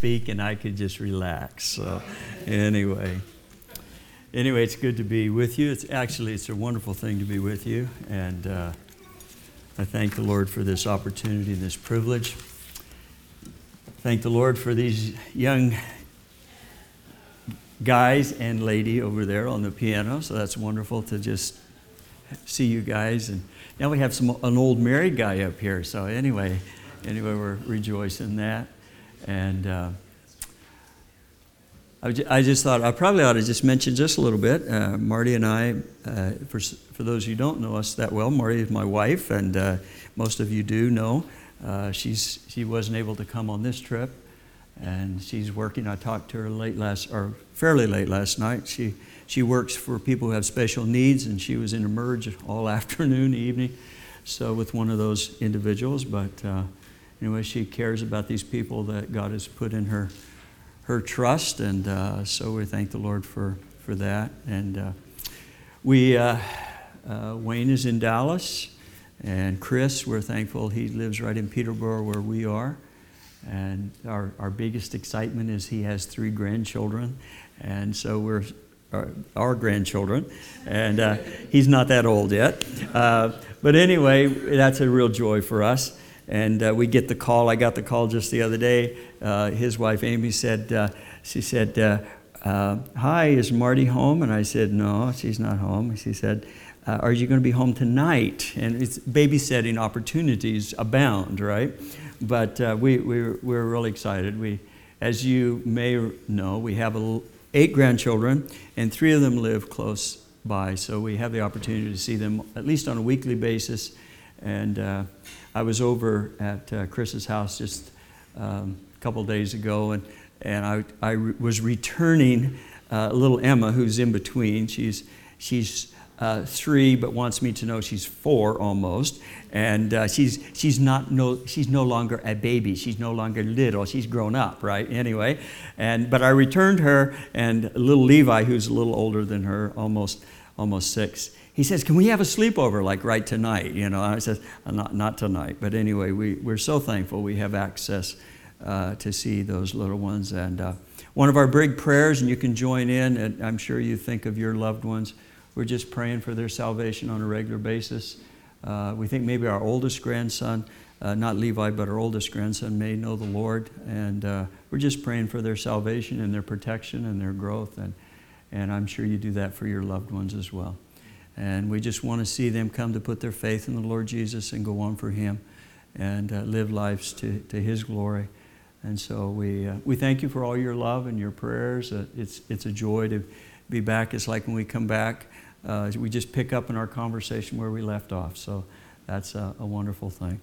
speak and I could just relax. So, anyway. Anyway, it's good to be with you. It's actually it's a wonderful thing to be with you, and uh, I thank the Lord for this opportunity and this privilege. Thank the Lord for these young guys and lady over there on the piano. So that's wonderful to just see you guys. And now we have some an old married guy up here. So anyway, anyway, we're rejoicing that. And uh, I just thought I probably ought to just mention just a little bit. Uh, Marty and I, uh, for, for those who don't know us that well, Marty is my wife, and uh, most of you do know. Uh, she's, she wasn't able to come on this trip, and she's working. I talked to her late last, or fairly late last night. She, she works for people who have special needs, and she was in Emerg all afternoon, evening, so with one of those individuals. But uh, anyway, she cares about these people that God has put in her her trust, and uh, so we thank the Lord for, for that. And uh, we, uh, uh, Wayne is in Dallas, and Chris, we're thankful he lives right in Peterborough where we are. And our, our biggest excitement is he has three grandchildren, and so we're our, our grandchildren, and uh, he's not that old yet. Uh, but anyway, that's a real joy for us. And uh, we get the call. I got the call just the other day. Uh, his wife Amy said, uh, she said, uh, uh, "Hi, is Marty home?" And I said, "No, she's not home." She said, uh, "Are you going to be home tonight?" And it's babysitting opportunities abound, right? But we, we we're really excited. We, as you may know, we have a, eight grandchildren, and three of them live close by. So we have the opportunity to see them at least on a weekly basis. And I was over at uh, Chris's house just um, a couple days ago, and, and I, I re- was returning uh, little Emma, who's in between. She's, she's uh, three, but wants me to know she's four almost. And uh, she's, she's, not no, she's no longer a baby. She's no longer little. She's grown up, right? Anyway. And, but I returned her, and little Levi, who's a little older than her, almost, almost six, he says, Can we have a sleepover like right tonight? You know, I said, uh, Not, not tonight. But anyway, we, we're so thankful we have access uh, to see those little ones. And uh, one of our big prayers, and you can join in, and I'm sure you think of your loved ones. We're just praying for their salvation on a regular basis. Uh, we think maybe our oldest grandson, uh, not Levi, but our oldest grandson, may know the Lord. And uh, we're just praying for their salvation and their protection and their growth. And, and I'm sure you do that for your loved ones as well. And we just want to see them come to put their faith in the Lord Jesus and go on for Him and uh, live lives to, to His glory. And so we, uh, we thank you for all your love and your prayers. Uh, it's, it's a joy to be back. It's like when we come back, uh, we just pick up in our conversation where we left off. So that's a, a wonderful thing.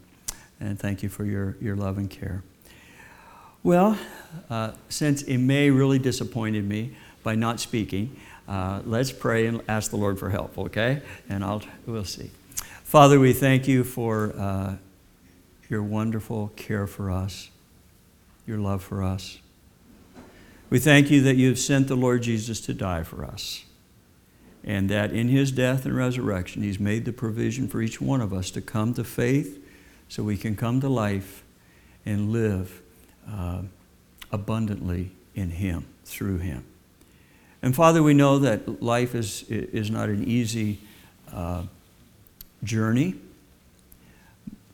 And thank you for your, your love and care. Well, uh, since May really disappointed me by not speaking, uh, let's pray and ask the Lord for help, okay? And I'll, we'll see. Father, we thank you for uh, your wonderful care for us, your love for us. We thank you that you have sent the Lord Jesus to die for us, and that in his death and resurrection, he's made the provision for each one of us to come to faith so we can come to life and live uh, abundantly in him, through him. And Father, we know that life is, is not an easy uh, journey,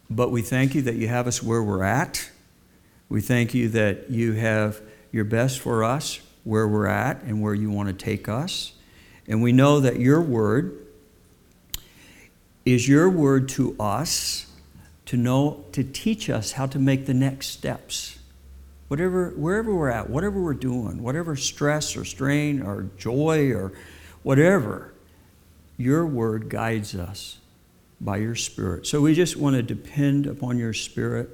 but we thank you that you have us where we're at. We thank you that you have your best for us where we're at and where you want to take us. And we know that your word is your word to us to know, to teach us how to make the next steps whatever, wherever we're at, whatever we're doing, whatever stress or strain or joy or whatever, your word guides us by your spirit. So we just want to depend upon your spirit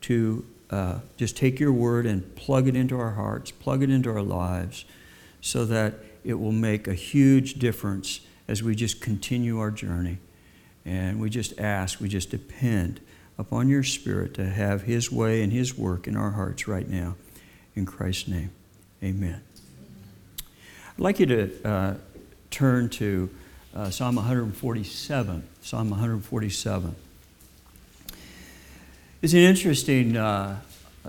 to uh, just take your word and plug it into our hearts, plug it into our lives, so that it will make a huge difference as we just continue our journey. And we just ask, we just depend upon your Spirit to have His way and His work in our hearts right now. In Christ's name, amen. I'd like you to uh, turn to uh, Psalm 147. Psalm 147. It's an interesting uh,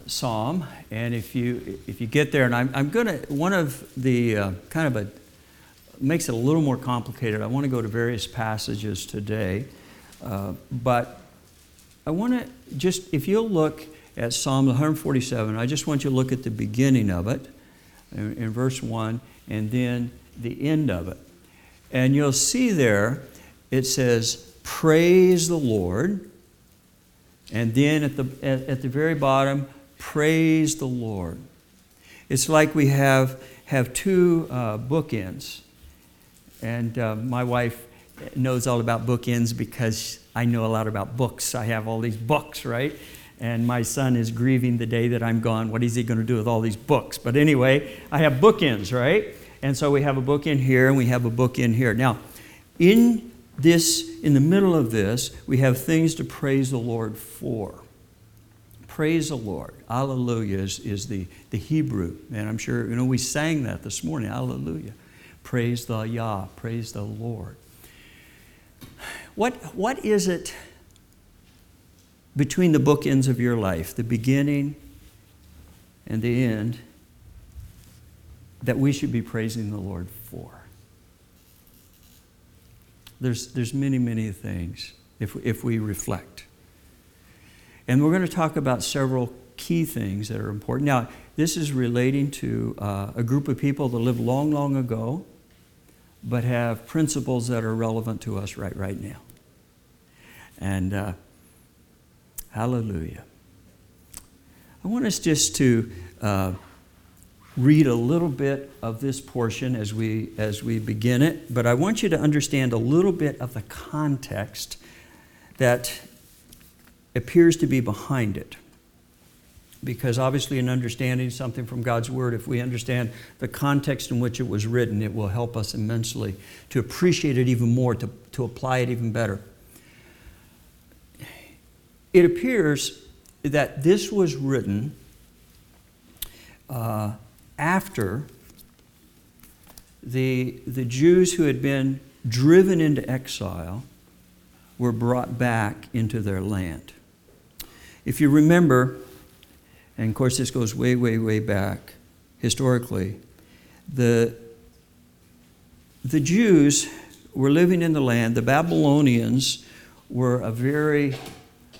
psalm, and if you if you get there, and I'm, I'm to one of the uh, kind of a makes it a little more complicated. I want to go to various passages today, uh, but I want to just if you'll look at Psalm 147, I just want you to look at the beginning of it, in, in verse one, and then the end of it, and you'll see there it says, "Praise the Lord." And then at the, at, at the very bottom, praise the Lord. It's like we have, have two uh, bookends. And uh, my wife knows all about bookends because I know a lot about books. I have all these books, right? And my son is grieving the day that I'm gone. What is he going to do with all these books? But anyway, I have bookends, right? And so we have a book in here and we have a book in here. Now, in this, in the middle of this, we have things to praise the Lord for. Praise the Lord. Alleluia is, is the, the Hebrew. And I'm sure, you know, we sang that this morning. Alleluia. Praise the Yah. Praise the Lord. What, what is it between the bookends of your life, the beginning and the end, that we should be praising the Lord for? There's, there's many, many things if, if we reflect. And we're going to talk about several key things that are important. Now, this is relating to uh, a group of people that lived long, long ago, but have principles that are relevant to us right, right now. And uh, hallelujah. I want us just to uh, read a little bit of this portion as we, as we begin it, but I want you to understand a little bit of the context that appears to be behind it. Because obviously, in understanding something from God's Word, if we understand the context in which it was written, it will help us immensely to appreciate it even more, to, to apply it even better. It appears that this was written uh, after the, the Jews who had been driven into exile were brought back into their land. If you remember, and of course this goes way, way, way back historically, the, the Jews were living in the land. The Babylonians were a very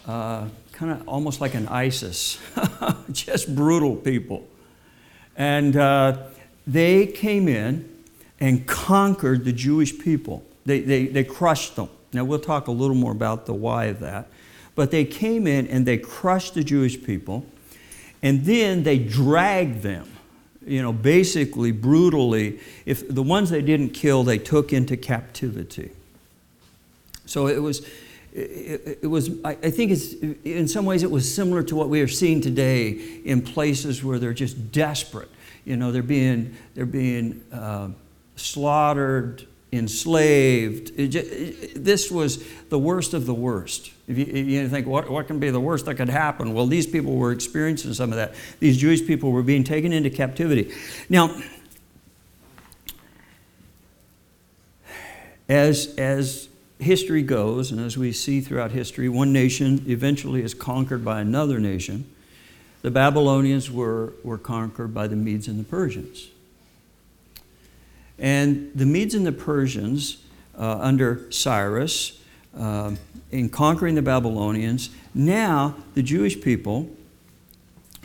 uh, kind of almost like an ISIS, just brutal people. And uh, they came in and conquered the Jewish people. They, they, they crushed them. Now, we'll talk a little more about the why of that. But they came in and they crushed the Jewish people, and then they dragged them, you know, basically brutally. If the ones they didn't kill, they took into captivity. So it was, it, was I, I think it's, in some ways it was similar to what we are seeing today in places where they're just desperate. You know, they're being, they're being uh, slaughtered, enslaved. This was the worst of the worst. If you, if you, think, what, what can be the worst that could happen? Well, these people were experiencing some of that. These Jewish people were being taken into captivity. Now, as, as history goes, and as we see throughout history, one nation eventually is conquered by another nation. The Babylonians were, were conquered by the Medes and the Persians. And the Medes and the Persians, uh, under Cyrus, uh, in conquering the Babylonians, now the Jewish people,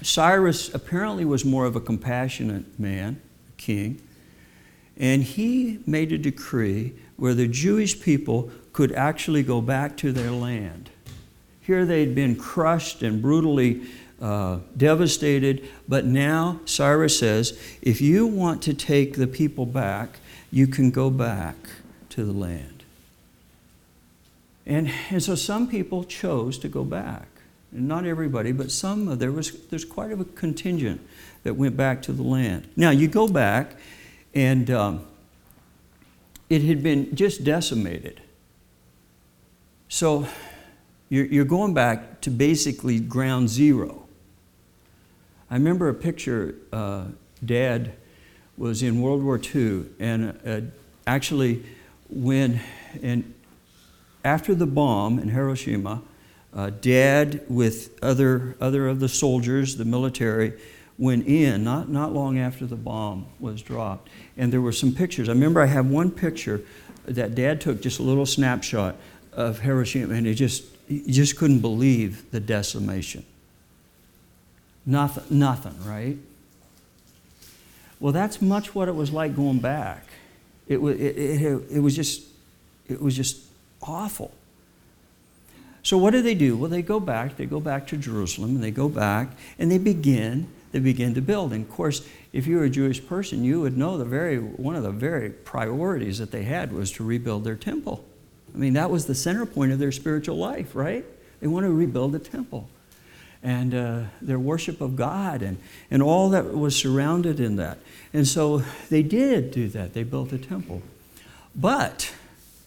Cyrus apparently was more of a compassionate man, king, and he made a decree where the Jewish people could actually go back to their land. Here they'd been crushed and brutally uh, devastated, but now Cyrus says if you want to take the people back, you can go back to the land. And, and so some people chose to go back. And not everybody, but some, there was, there's quite a contingent that went back to the land. Now, you go back, and um, it had been just decimated. So you're going back to basically ground zero. I remember a picture, uh, Dad was in World War II, and uh, actually, when, and after the bomb in Hiroshima, uh, Dad, with other, other of the soldiers, the military, went in not, not long after the bomb was dropped. And there were some pictures. I remember I have one picture that Dad took, just a little snapshot of Hiroshima, and he just, he just couldn't believe the decimation. Nothing, nothing, right? Well, that's much what it was like going back. It, was, it, it, it was just, it was just awful. So what do they do? Well, they go back. They go back to Jerusalem, and they go back, and they begin. They begin to build. And of course, if you were a Jewish person, you would know the very one of the very priorities that they had was to rebuild their temple. I mean, that was the center point of their spiritual life, right? They want to rebuild the temple and uh, their worship of God and, and all that was surrounded in that. And so they did do that. They built a temple. But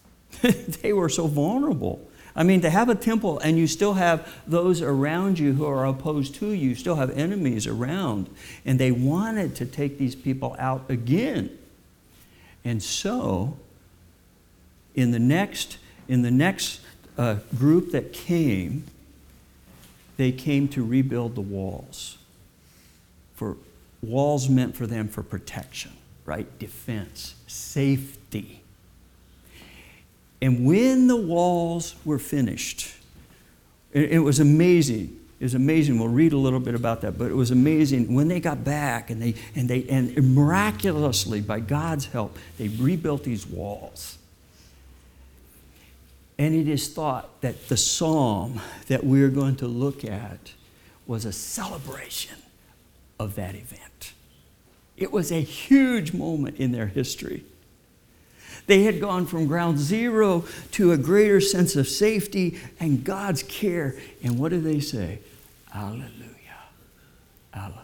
they were so vulnerable. I mean, to have a temple and you still have those around you who are opposed to you, you still have enemies around, and they wanted to take these people out again. And so, in the next, in the next uh, group that came, they came to rebuild the walls. For walls meant for them for protection, right? Defense, safety. And when the walls were finished, it, it was amazing. It was amazing. We'll read a little bit about that, but it was amazing when they got back and they and they and miraculously by God's help, they rebuilt these walls. And it is thought that the psalm that we're going to look at was a celebration of that event. It was a huge moment in their history. They had gone from ground zero to a greater sense of safety and God's care. And what do they say? Hallelujah. Hallelujah.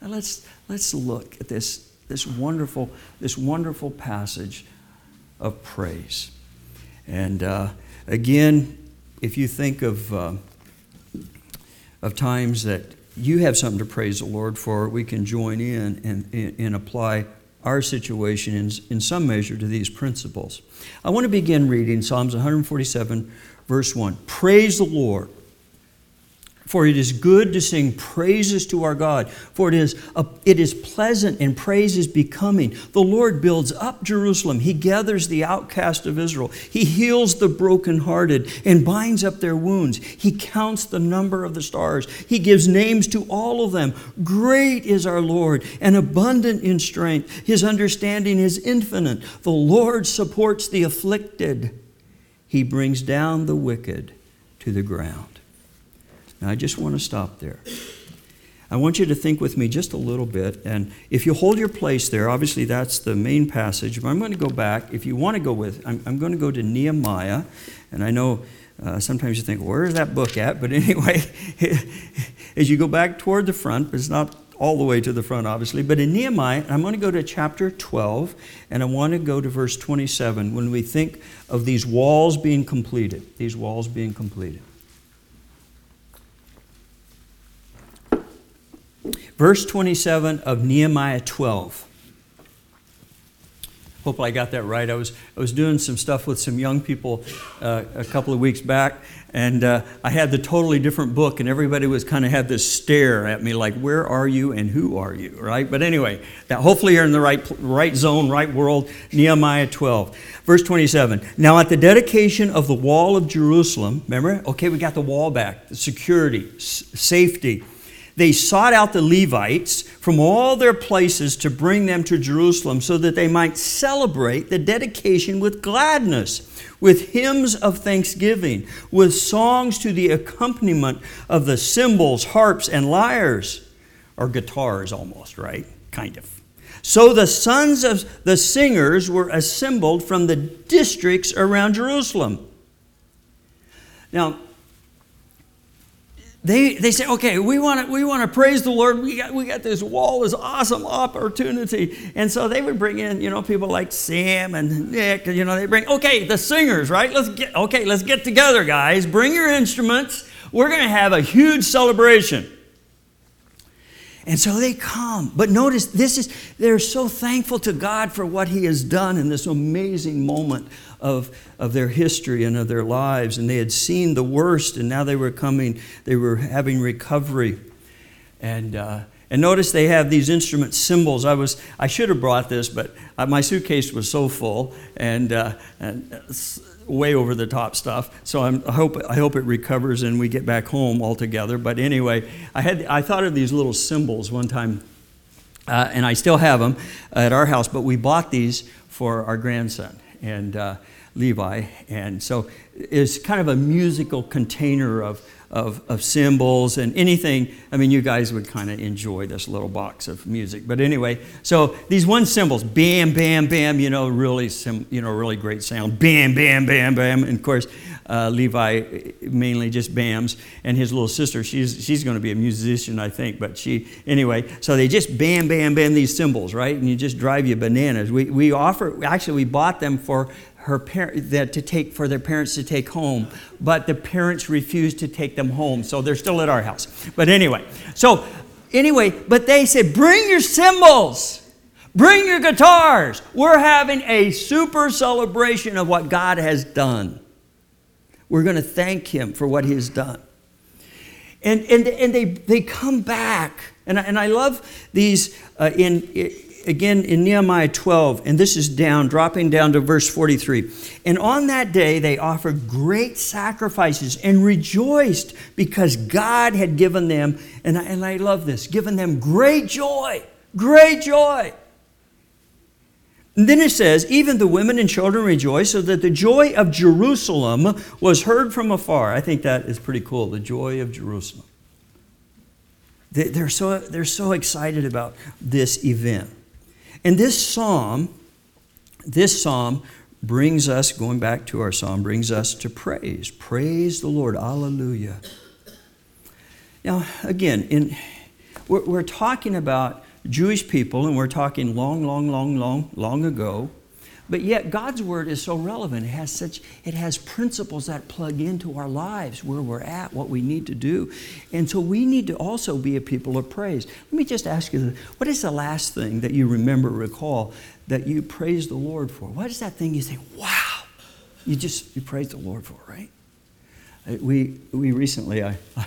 Now let's, let's look at this, this, wonderful, this wonderful passage of praise. And uh, again, if you think of, uh, of times that you have something to praise the Lord for, we can join in and, and apply our situation in, in some measure to these principles. I want to begin reading Psalms 147, verse 1. Praise the Lord. For it is good to sing praises to our God, for it is, a, it is pleasant and praise is becoming. The Lord builds up Jerusalem. He gathers the outcast of Israel. He heals the brokenhearted and binds up their wounds. He counts the number of the stars. He gives names to all of them. Great is our Lord and abundant in strength. His understanding is infinite. The Lord supports the afflicted. He brings down the wicked to the ground. Now, I just want to stop there. I want you to think with me just a little bit. And if you hold your place there, obviously that's the main passage. But I'm going to go back. If you want to go with, I'm, I'm going to go to Nehemiah. And I know uh, sometimes you think, where is that book at? But anyway, as you go back toward the front, but it's not all the way to the front, obviously. But in Nehemiah, I'm going to go to chapter 12, and I want to go to verse 27 when we think of these walls being completed. These walls being completed. Verse 27 of Nehemiah 12. Hope I got that right. I was, I was doing some stuff with some young people uh, a couple of weeks back, and uh, I had the totally different book, and everybody was kind of had this stare at me like, Where are you and who are you? Right? But anyway, that hopefully you're in the right, right zone, right world. Nehemiah 12, verse 27. Now, at the dedication of the wall of Jerusalem, remember? Okay, we got the wall back, the security, s- safety they sought out the Levites from all their places to bring them to Jerusalem so that they might celebrate the dedication with gladness, with hymns of thanksgiving, with songs to the accompaniment of the cymbals, harps, and lyres, or guitars almost, right? Kind of. So the sons of the singers were assembled from the districts around Jerusalem. Now, they, they say, okay, we want to we want to praise the Lord. We got we got this wall, this awesome opportunity, and so they would bring in, you know, people like Sam and Nick. You know, they bring okay, the singers, right? Let's get okay, let's get together, guys. Bring your instruments. We're going to have a huge celebration. And so they come. But notice this is they're so thankful to God for what he has done in this amazing moment of, of their history and of their lives. And they had seen the worst, and now they were coming, they were having recovery. And uh, and notice they have these instrument cymbals. I was I should have brought this, but uh, my suitcase was so full and, uh, and way over the top stuff. So I'm, i hope I hope it recovers and we get back home all together. But anyway, I had I thought of these little cymbals one time, uh, and I still have them at our house. But we bought these for our grandson and uh, Levi, and so it's kind of a musical container of of, of and anything. I mean, you guys would kind of enjoy this little box of music. But anyway, so these one cymbals, bam, bam, bam, you know, really, sim, you know, really great sound. Bam, bam, bam, bam. And of course, uh, Levi mainly just bams, and his little sister, she's, she's going to be a musician, I think. But she, anyway, so they just bam, bam, bam these cymbals, right? And you just drive you bananas. We, we offer, actually, we bought them for her parent that to take for their parents to take home but the parents refused to take them home so they're still at our house but anyway so anyway but they said bring your cymbals bring your guitars we're having a super celebration of what god has done we're going to thank him for what he has done and, and, and they, they come back and I, and I love these uh, in again in Nehemiah 12, and this is down, dropping down to verse 43. And on that day they offered great sacrifices and rejoiced because God had given them, and I, and I love this, given them great joy, great joy. And then it says, even the women and children rejoiced, so that the joy of Jerusalem was heard from afar. I think that is pretty cool, the joy of Jerusalem. They're so, they're so excited about this event. And this psalm, this psalm brings us, going back to our psalm, brings us to praise. Praise the Lord. Alleluia. Now, again, in, we're, we're talking about Jewish people, and we're talking long, long, long, long, long ago. But yet God's word is so relevant. It has such it has principles that plug into our lives, where we're at, what we need to do. And so we need to also be a people of praise. Let me just ask you what is the last thing that you remember, recall, that you praise the Lord for? What is that thing you say, wow? You just you praise the Lord for, right? Uh, we we recently I, I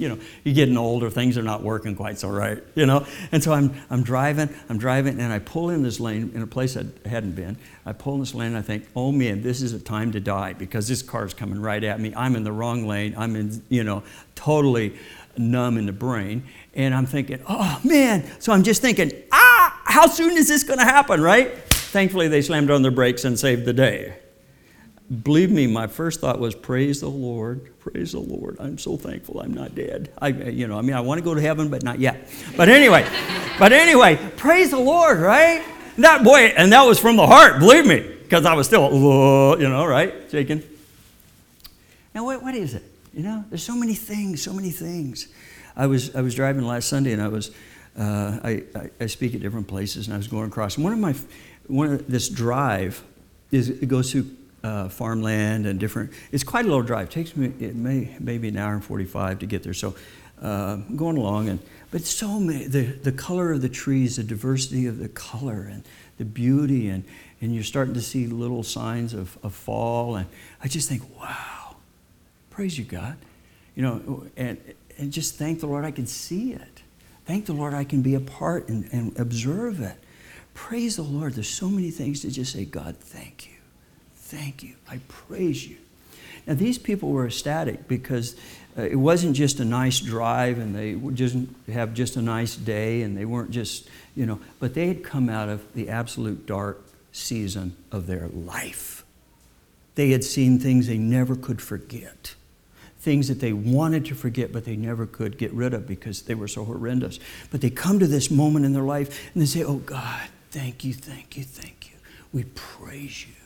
you know, you're getting older, things are not working quite so right, you know? And so I'm, I'm driving, I'm driving, and I pull in this lane in a place I hadn't been. I pull in this lane, and I think, oh man, this is a time to die because this car's coming right at me. I'm in the wrong lane. I'm in, you know, totally numb in the brain. And I'm thinking, oh man. So I'm just thinking, ah, how soon is this going to happen, right? Thankfully, they slammed on their brakes and saved the day believe me, my first thought was, praise the Lord, praise the Lord. I'm so thankful I'm not dead. I, you know, I mean, I want to go to heaven, but not yet. But anyway, but anyway, praise the Lord, right? That boy, and that was from the heart, believe me, because I was still, you know, right, shaking. Now, what, what is it? You know, there's so many things, so many things. I was, I was driving last Sunday, and I was, uh, I, I, I speak at different places, and I was going across. And one of my, one of this drive is it goes through uh, farmland and different. It's quite a little drive. It takes me it may maybe an hour and 45 to get there. So uh, going along and but so many the the color of the trees, the diversity of the color and the beauty and and you're starting to see little signs of, of fall and I just think wow, praise you God, you know and and just thank the Lord I can see it. Thank the Lord I can be a part and, and observe it. Praise the Lord. There's so many things to just say, God, thank you thank you. I praise you. Now, these people were ecstatic because uh, it wasn't just a nice drive and they just have just a nice day and they weren't just, you know, but they had come out of the absolute dark season of their life. They had seen things they never could forget, things that they wanted to forget, but they never could get rid of because they were so horrendous. But they come to this moment in their life and they say, Oh God, thank you, thank you, thank you. We praise you.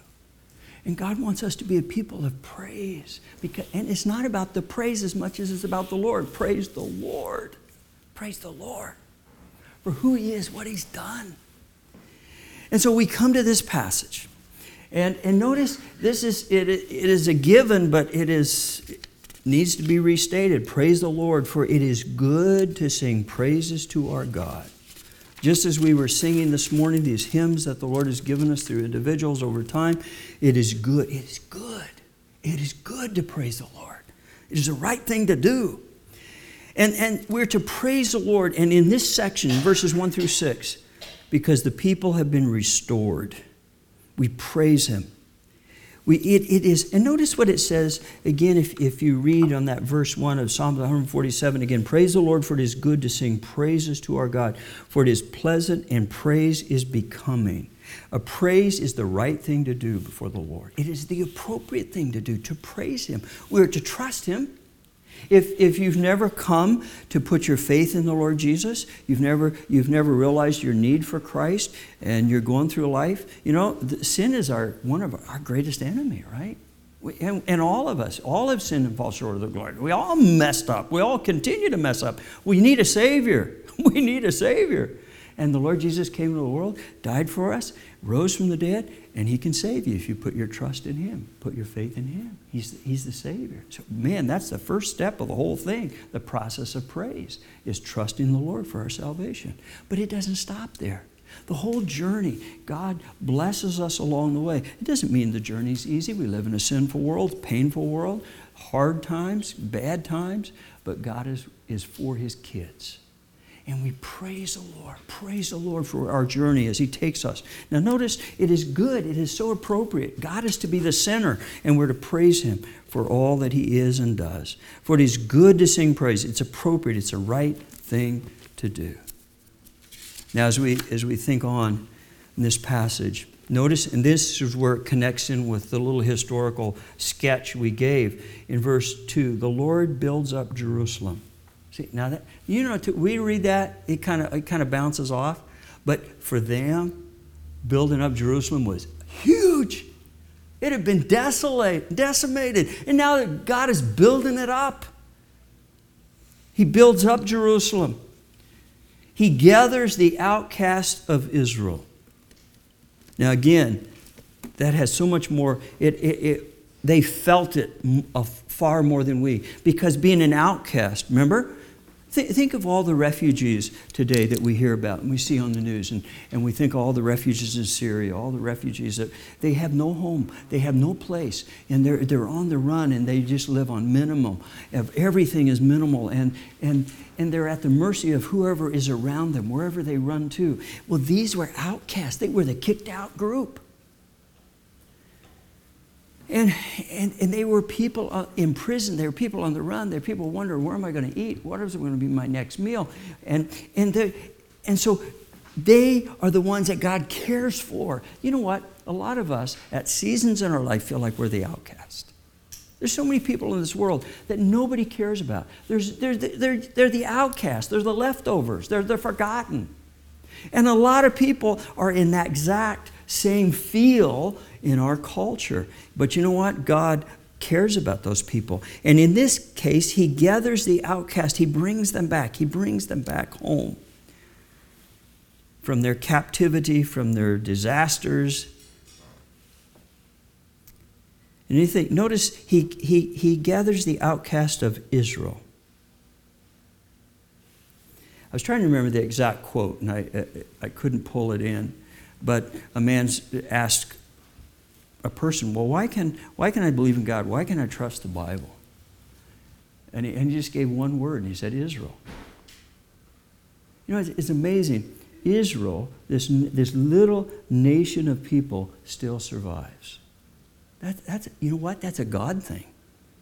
And God wants us to be a people of praise. Because, and it's not about the praise as much as it's about the Lord. Praise the Lord. Praise the Lord for who He is, what He's done. And so we come to this passage. And, and notice this is it, it is a given, but it is needs to be restated. Praise the Lord, for it is good to sing praises to our God. Just as we were singing this morning, these hymns that the Lord has given us through individuals over time, it is good. It is good. It is good to praise the Lord. It is the right thing to do. And, and we're to praise the Lord. And in this section, verses 1 through 6, because the people have been restored, we praise Him. We, it, it is, and notice what it says again if, if you read on that verse 1 of Psalm 147 again praise the Lord, for it is good to sing praises to our God, for it is pleasant and praise is becoming. A praise is the right thing to do before the Lord. It is the appropriate thing to do to praise Him. We're to trust Him. If, if you've never come to put your faith in the Lord Jesus, you've never, you've never realized your need for Christ, and you're going through life, you know, sin is our, one of our greatest enemy, right? We, and, and all of us, all have sinned and fall short of the glory. We all messed up. We all continue to mess up. We need a Savior. We need a Savior. And the Lord Jesus came into the world, died for us, rose from the dead, and He can save you if you put your trust in Him, put your faith in Him. He's, he's the Savior. So, man, that's the first step of the whole thing. The process of praise is trusting the Lord for our salvation. But it doesn't stop there. The whole journey, God blesses us along the way. It doesn't mean the journey's easy. We live in a sinful world, painful world, hard times, bad times, but God is, is for His kids and we praise the Lord. Praise the Lord for our journey as He takes us. Now, notice it is good, it is so appropriate. God is to be the center, and we're to praise Him for all that He is and does. For it is good to sing praise, it's appropriate, it's a right thing to do. Now, as we, as we think on in this passage, notice, and this is where it connects in with the little historical sketch we gave in verse 2 the Lord builds up Jerusalem. See, now that you know, we read that it kind of it kind of bounces off, but for them, building up Jerusalem was huge. It had been desolate, decimated, and now that God is building it up. He builds up Jerusalem. He gathers the outcast of Israel. Now, again, that has so much more. It, it, it they felt it far more than we because being an outcast, remember, Th- think of all the refugees today that we hear about and we see on the news, and, and we think all the refugees in Syria, all the refugees that they have no home, they have no place, and they're, they're on the run and they just live on minimum. Everything is minimal, and, and, and they're at the mercy of whoever is around them, wherever they run to. Well, these were outcasts, they were the kicked out group. And, and, and they were people uh, in prison. They were people on the run. There were people wondering, where am I going to eat? What is going to be my next meal? And, and, the, and so they are the ones that God cares for. You know what? A lot of us at seasons in our life feel like we're the outcast. There's so many people in this world that nobody cares about. There's, they're, they're, they're the outcasts, they're the leftovers, they're the forgotten. And a lot of people are in that exact same feel in our culture. But you know what? God cares about those people. And in this case, He gathers the outcast, He brings them back, He brings them back home from their captivity, from their disasters. And you think, notice he, he, he gathers the outcast of Israel. I was trying to remember the exact quote, and I, I, I couldn't pull it in. But a man asked a person, Well, why can, why can I believe in God? Why can I trust the Bible? And he, and he just gave one word, and he said, Israel. You know, it's, it's amazing. Israel, this, this little nation of people, still survives. That, that's, you know what? That's a God thing.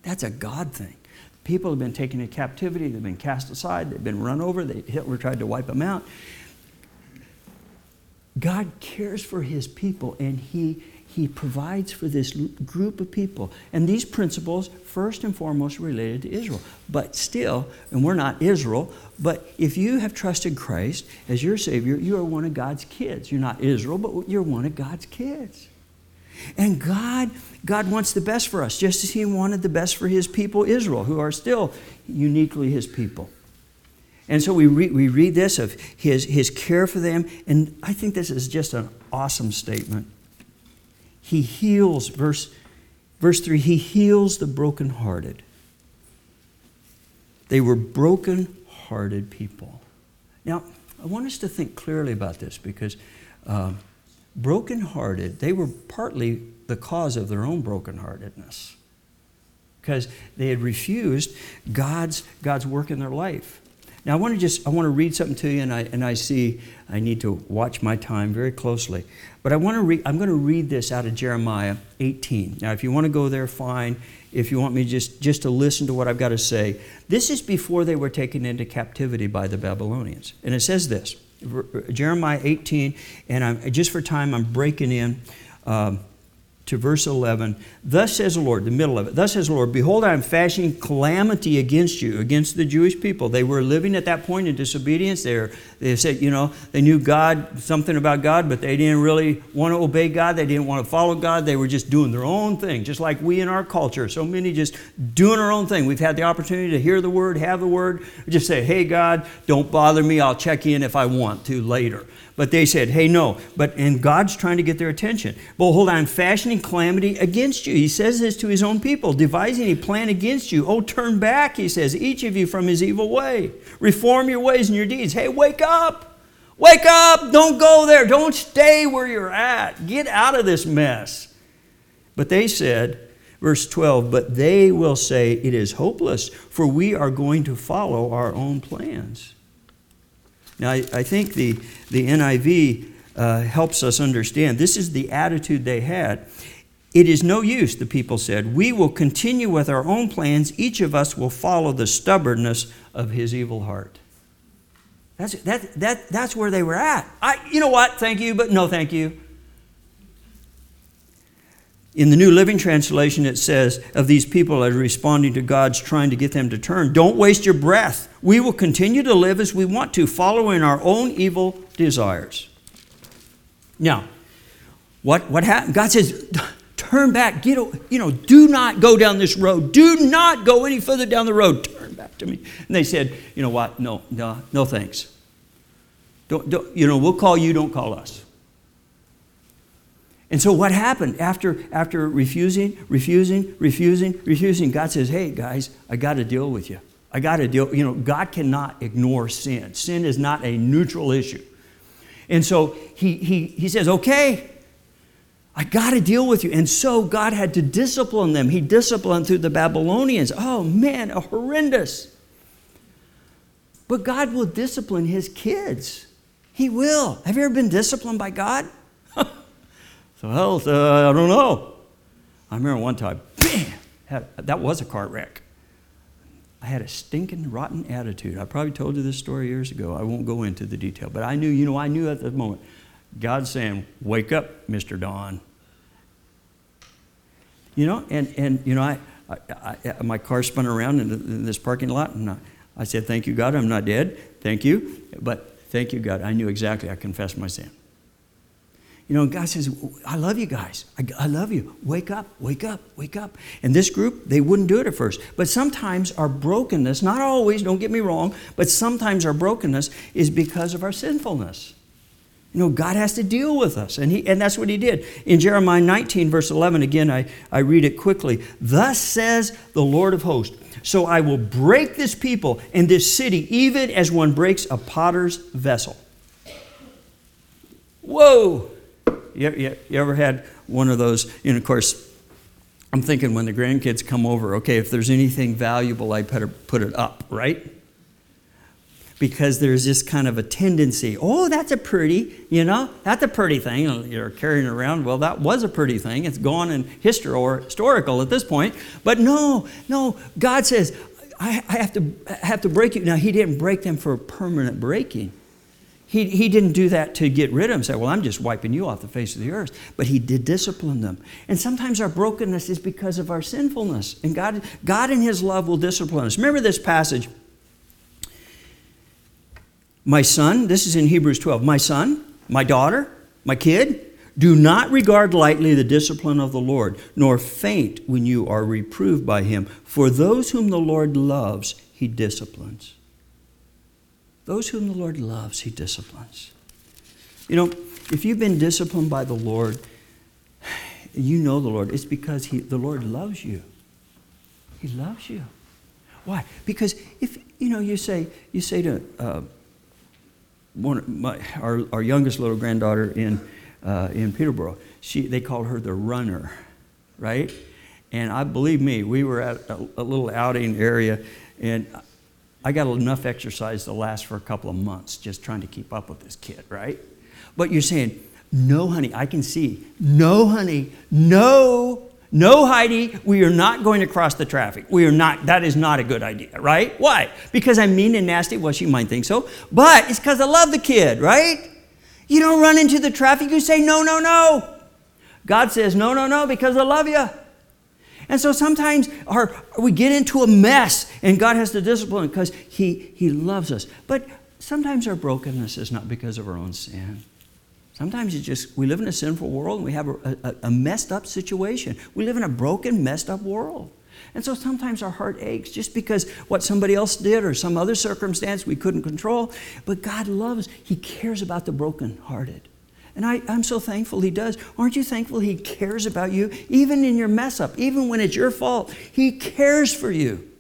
That's a God thing. People have been taken into captivity, they've been cast aside, they've been run over, they, Hitler tried to wipe them out. God cares for his people and he, he provides for this group of people. And these principles, first and foremost, related to Israel. But still, and we're not Israel, but if you have trusted Christ as your Savior, you are one of God's kids. You're not Israel, but you're one of God's kids. And God, God wants the best for us, just as He wanted the best for His people, Israel, who are still uniquely His people. And so we, re- we read this of his, his care for them, and I think this is just an awesome statement. He heals, verse, verse 3, he heals the brokenhearted. They were broken hearted people. Now, I want us to think clearly about this because um, broken hearted, they were partly the cause of their own brokenheartedness because they had refused God's, God's work in their life. Now I want to just I want to read something to you, and I and I see I need to watch my time very closely. But I want to read I'm going to read this out of Jeremiah 18. Now, if you want to go there, fine. If you want me just just to listen to what I've got to say, this is before they were taken into captivity by the Babylonians, and it says this Jeremiah 18, and I'm just for time I'm breaking in. Um, to verse 11. Thus says the Lord, the middle of it. Thus says the Lord, Behold, I am fashioning calamity against you, against the Jewish people. They were living at that point in disobedience. They, were, they said, you know, they knew God, something about God, but they didn't really want to obey God. They didn't want to follow God. They were just doing their own thing, just like we in our culture. So many just doing our own thing. We've had the opportunity to hear the word, have the word, just say, hey, God, don't bother me. I'll check in if I want to later. But they said, hey, no. But and God's trying to get their attention. Behold, I'm fashioning calamity against you. He says this to his own people, devising a plan against you. Oh, turn back, he says, each of you from his evil way. Reform your ways and your deeds. Hey, wake up. Wake up. Don't go there. Don't stay where you're at. Get out of this mess. But they said, verse 12, but they will say, it is hopeless, for we are going to follow our own plans. Now, I, I think the, the NIV uh, helps us understand this is the attitude they had. It is no use, the people said. We will continue with our own plans. Each of us will follow the stubbornness of his evil heart. That's, that, that, that's where they were at. I, you know what? Thank you, but no thank you. In the New Living Translation, it says of these people as responding to God's trying to get them to turn, don't waste your breath. We will continue to live as we want to, following our own evil desires. Now, what, what happened? God says, turn back, get, you know, do not go down this road. Do not go any further down the road. To me. And they said, you know what? No, no, no thanks. Don't, don't, you know, we'll call you, don't call us. And so what happened after, after refusing, refusing, refusing, refusing? God says, hey, guys, I got to deal with you. I got to deal, you know, God cannot ignore sin. Sin is not a neutral issue. And so he, he, he says, okay, I got to deal with you. And so God had to discipline them. He disciplined through the Babylonians. Oh, man, a horrendous. But God will discipline his kids. He will. Have you ever been disciplined by God? So, hell, uh, I don't know. I remember one time, bam, had, that was a car wreck. I had a stinking rotten attitude. I probably told you this story years ago. I won't go into the detail, but I knew, you know, I knew at the moment, God saying, "Wake up, Mr. Don." You know, and and you know, I, I, I my car spun around in, in this parking lot, and I, I said, "Thank you, God, I'm not dead. Thank you, but thank you, God. I knew exactly. I confessed my sin." You know, God says, I love you guys. I, I, love you. Wake up, wake up, wake up. And this group, they wouldn't do it at first. But sometimes our brokenness, not always, don't get me wrong, but sometimes our brokenness is because of our sinfulness. You know, God has to deal with us. And, he, and that's what he did. In Jeremiah 19, verse 11, again, I, I read it quickly. Thus says the Lord of hosts, So I will break this people and this city, even as one breaks a potter's vessel. Whoa! You, you, you ever had one of those? And of course, I'm thinking when the grandkids come over, okay, if there's anything valuable, I better put it up, right? Because there's this kind of a tendency, oh, that's a pretty, you know, that's a pretty thing. Oh, you're carrying around, well, that was a pretty thing. It's gone in history or historical at this point. But no, no, God says, I, I have, to, I have to break you. Now, He didn't break them for permanent breaking. He, he didn't do that to get rid of them, say, Well, I'm just wiping you off the face of the earth. But he did discipline them. And sometimes our brokenness is because of our sinfulness. And God, God in his love will discipline us. Remember this passage. My son, this is in Hebrews 12. My son, my daughter, my kid, do not regard lightly the discipline of the Lord, nor faint when you are reproved by him. For those whom the Lord loves, he disciplines. Those whom the Lord loves, He disciplines. You know, if you've been disciplined by the Lord, you know the Lord. It's because he, the Lord loves you. He loves you. Why? Because if you know, you say you say to uh, one my, our, our youngest little granddaughter in uh, in Peterborough, she they called her the runner, right? And I believe me, we were at a, a little outing area, and I got enough exercise to last for a couple of months just trying to keep up with this kid, right? But you're saying, no, honey, I can see. No, honey, no, no, Heidi, we are not going to cross the traffic. We are not, that is not a good idea, right? Why? Because I'm mean and nasty? Well, she might think so, but it's because I love the kid, right? You don't run into the traffic, you say, no, no, no. God says, no, no, no, because I love you. And so sometimes our, we get into a mess and God has to discipline because he, he loves us. But sometimes our brokenness is not because of our own sin. Sometimes it's just we live in a sinful world and we have a, a, a messed up situation. We live in a broken, messed up world. And so sometimes our heart aches just because what somebody else did or some other circumstance we couldn't control. But God loves, He cares about the brokenhearted. And I, am so thankful He does. Aren't you thankful He cares about you? Even in your mess up, even when it's your fault, He cares for you.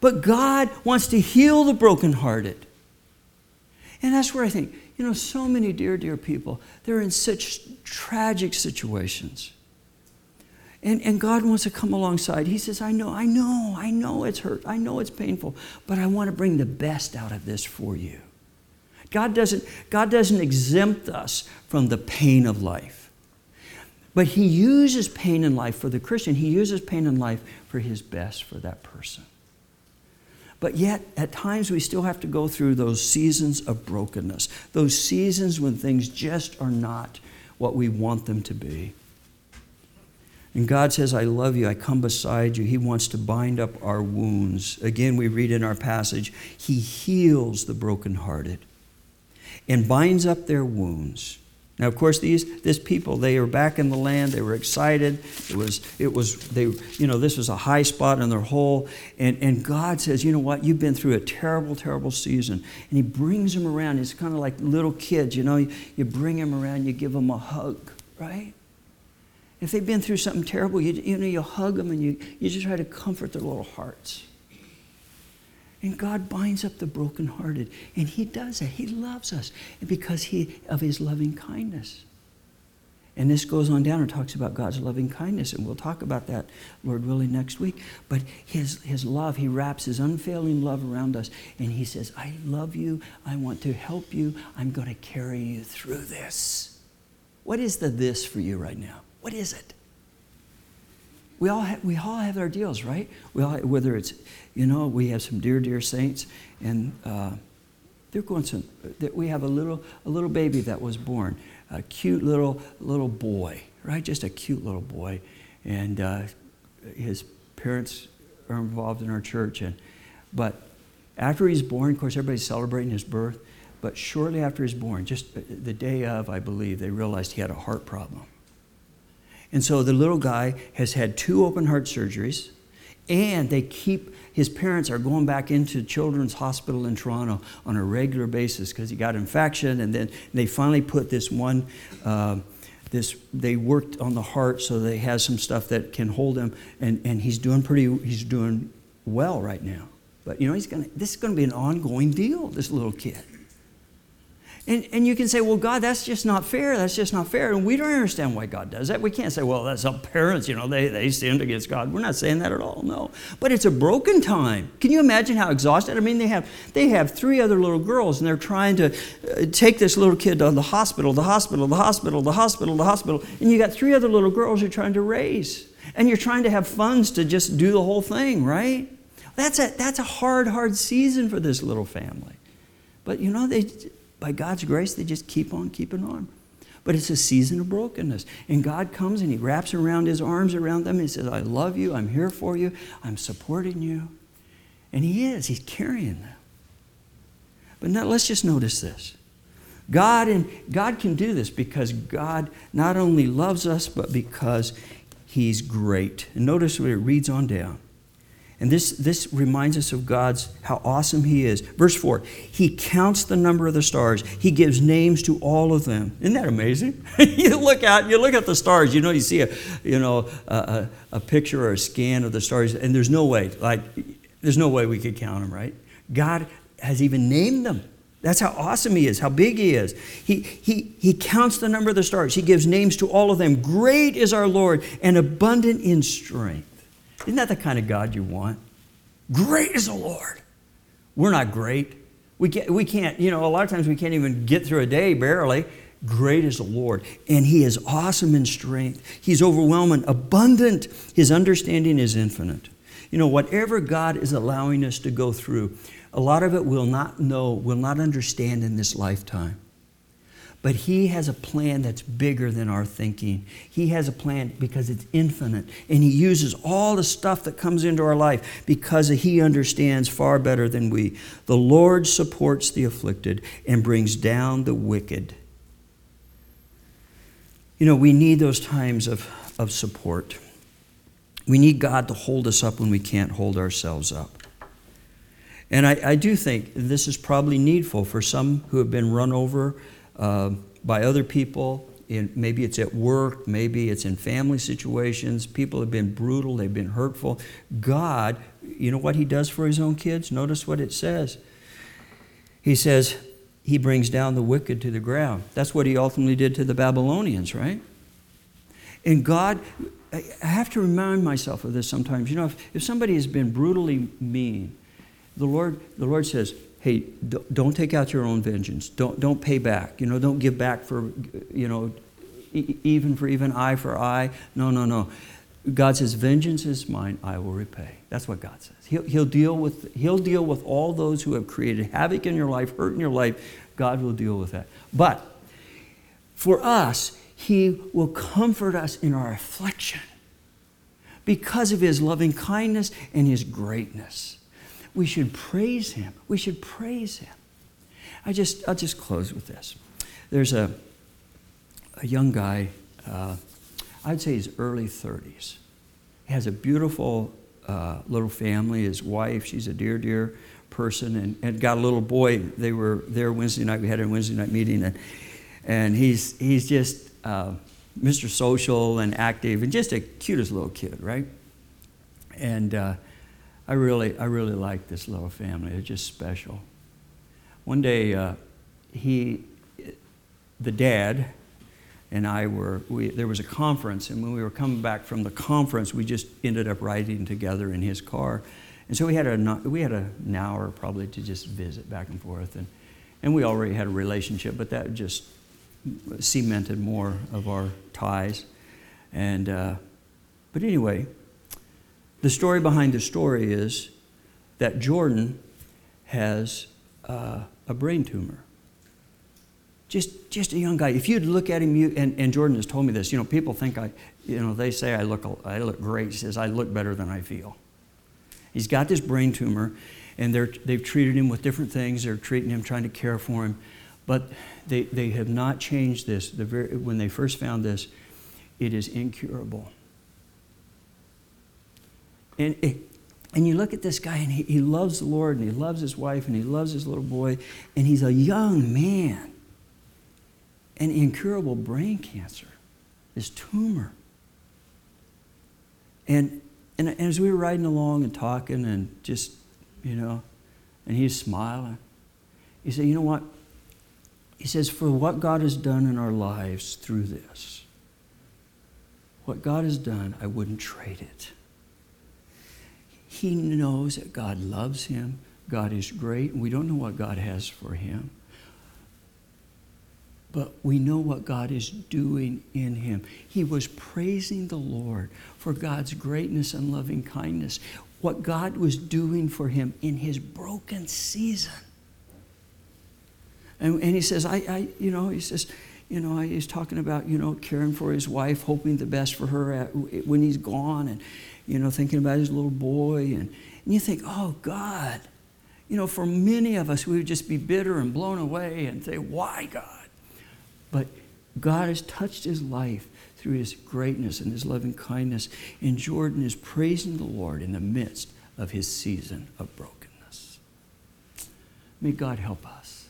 But God wants to heal the brokenhearted. And that's where I think, you know, so many dear, dear people, they're in such tragic situations. And, and God wants to come alongside. He says, I know, I know, I know it's hurt. I know it's painful, but I want to bring the best out of this for you. God doesn't, God doesn't exempt us from the pain of life. But He uses pain in life for the Christian, He uses pain in life for His best for that person. But yet, at times, we still have to go through those seasons of brokenness, those seasons when things just are not what we want them to be. And God says, I love you. I come beside you. He wants to bind up our wounds. Again, we read in our passage, He heals the brokenhearted and binds up their wounds. Now, of course, these this people they were back in the land. They were excited. It was it was they you know this was a high spot in their whole. And and God says, you know what? You've been through a terrible, terrible season. And He brings them around. It's kind of like little kids. You know, you, you bring them around. You give them a hug, right? If they've been through something terrible, you you know you hug them and you you just try to comfort their little hearts. And God binds up the brokenhearted. And He does that. He loves us because he, of His loving kindness. And this goes on down and talks about God's loving kindness. And we'll talk about that, Lord willing, next week. But his, his love, He wraps His unfailing love around us. And He says, I love you. I want to help you. I'm going to carry you through this. What is the this for you right now? What is it? We all, have, we all have our deals, right? We all, whether it's, you know, we have some dear, dear saints, and uh, they're going some, we have a little, a little baby that was born, a cute little, little boy, right? Just a cute little boy. And uh, his parents are involved in our church. And, but after he's born, of course, everybody's celebrating his birth. But shortly after he's born, just the day of, I believe, they realized he had a heart problem. And so the little guy has had two open heart surgeries, and they keep his parents are going back into Children's Hospital in Toronto on a regular basis because he got infection, and then they finally put this one. Uh, this they worked on the heart so they have some stuff that can hold him and, and he's doing pretty he's doing well right now but you know he's gonna this is gonna be an ongoing deal this little kid and, and you can say, well, God, that's just not fair. That's just not fair. And we don't understand why God does that. We can't say, well, that's our parents, you know, they, they sinned against God. We're not saying that at all, no. But it's a broken time. Can you imagine how exhausted? I mean, they have, they have three other little girls, and they're trying to uh, take this little kid to the hospital, the hospital, the hospital, the hospital, the hospital. And you got three other little girls you're trying to raise. And you're trying to have funds to just do the whole thing, right? That's a, that's a hard, hard season for this little family. But you know, they by God's grace, they just keep on keeping on. But it's a season of brokenness. And God comes and He wraps around His arms around them and He says, I love you, I'm here for you, I'm supporting you. And He is, He's carrying them. But now let's just notice this. God and God can do this because God not only loves us, but because He's great. And notice what it reads on down. And this, this reminds us of God's, how awesome He is. Verse 4 He counts the number of the stars, He gives names to all of them. Isn't that amazing? you look out, you look at the stars, you know, you see a, you know, a, a, a picture or a scan of the stars, and there's no way. Like, There's no way we could count them, right? God has even named them. That's how awesome he is, how big he is. He, he, he counts the number of the stars, he gives names to all of them. Great is our Lord and abundant in strength. Isn't that the kind of God you want? Great is the Lord. We're not great. We can't, we can't, you know, a lot of times we can't even get through a day barely. Great is the Lord, and He is awesome in strength. He's overwhelming, abundant. His understanding is infinite. You know, whatever God is allowing us to go through, a lot of it we'll not know, we'll not understand in this lifetime. But He has a plan that's bigger than our thinking. He has a plan because it's infinite. And He uses all the stuff that comes into our life because He understands far better than we. The Lord supports the afflicted and brings down the wicked. You know, we need those times of, of support. We need God to hold us up when we can't hold ourselves up. And I, I do think this is probably needful for some who have been run over uh, by other people. In, maybe it's at work, maybe it's in family situations. People have been brutal, they've been hurtful. God, you know what He does for His own kids? Notice what it says. He says, He brings down the wicked to the ground. That's what He ultimately did to the Babylonians, right? And God, I have to remind myself of this sometimes. You know, if, if somebody has been brutally mean, the Lord, the Lord says, hey, don't take out your own vengeance. Don't, don't pay back. You know, don't give back for, you know, even for even eye for eye. No, no, no. God says, vengeance is mine, I will repay. That's what God says. He'll, he'll, deal with, he'll deal with all those who have created havoc in your life, hurt in your life. God will deal with that. But for us, he will comfort us in our affliction because of His loving kindness and His greatness. We should praise Him. We should praise Him. I just, I'll just close with this. There's a, a young guy, uh, I'd say his early 30s. He has a beautiful uh, little family. His wife, she's a dear, dear person, and, and got a little boy. They were there Wednesday night. We had a Wednesday night meeting, and, and he's, he's just uh, Mr. Social and active, and just a cutest little kid, right? And uh, I really, I really like this little family. They're just special. One day, uh, he, the dad, and I were, we, there was a conference, and when we were coming back from the conference, we just ended up riding together in his car. And so we had, a, we had an hour probably to just visit back and forth. And, and we already had a relationship, but that just cemented more of our ties. And, uh, but anyway, the story behind the story is that Jordan has uh, a brain tumor. Just, just a young guy. If you'd look at him, you, and, and Jordan has told me this, you know, people think I, you know, they say I look, I look great. He says, I look better than I feel. He's got this brain tumor, and they're, they've treated him with different things. They're treating him, trying to care for him. But they, they have not changed this. The very, when they first found this, it is incurable. And, it, and you look at this guy, and he, he loves the Lord, and he loves his wife, and he loves his little boy, and he's a young man. And incurable brain cancer, this tumor. And, and, and as we were riding along and talking, and just, you know, and he's smiling, he said, You know what? He says, For what God has done in our lives through this, what God has done, I wouldn't trade it. He knows that God loves him, God is great, and we don't know what God has for him. But we know what God is doing in him. He was praising the Lord for God's greatness and loving kindness, what God was doing for him in his broken season. And, and he says, I, I, you know, he says, you know, he's talking about, you know, caring for his wife, hoping the best for her at, when he's gone, and, you know, thinking about his little boy. And, and you think, oh, God. You know, for many of us, we would just be bitter and blown away and say, why, God? But God has touched his life through his greatness and his loving kindness. And Jordan is praising the Lord in the midst of his season of brokenness. May God help us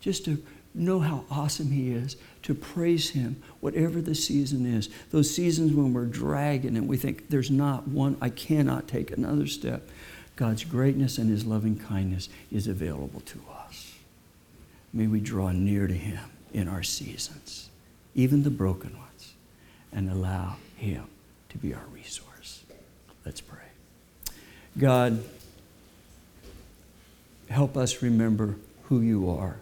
just to know how awesome He is, to praise Him, whatever the season is. Those seasons when we're dragging and we think there's not one, I cannot take another step. God's greatness and His loving kindness is available to us. May we draw near to Him in our seasons, even the broken ones, and allow Him to be our resource. Let's pray. God, help us remember who you are.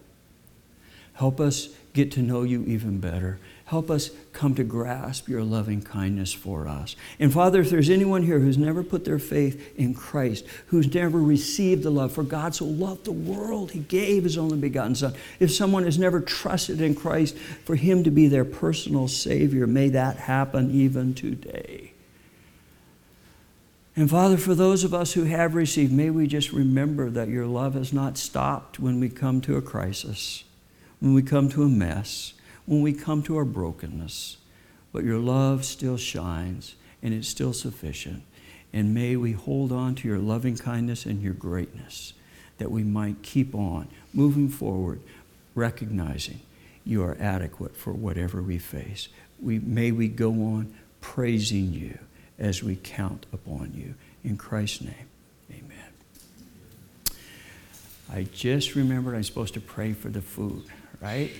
Help us get to know you even better. Help us come to grasp your loving kindness for us. And Father, if there's anyone here who's never put their faith in Christ, who's never received the love, for God so loved the world, He gave His only begotten Son. If someone has never trusted in Christ for Him to be their personal Savior, may that happen even today. And Father, for those of us who have received, may we just remember that your love has not stopped when we come to a crisis, when we come to a mess, when we come to our brokenness. But your love still shines and it's still sufficient. And may we hold on to your loving kindness and your greatness that we might keep on moving forward, recognizing you are adequate for whatever we face. We, may we go on praising you as we count upon you. In Christ's name, amen. I just remembered I'm supposed to pray for the food, right?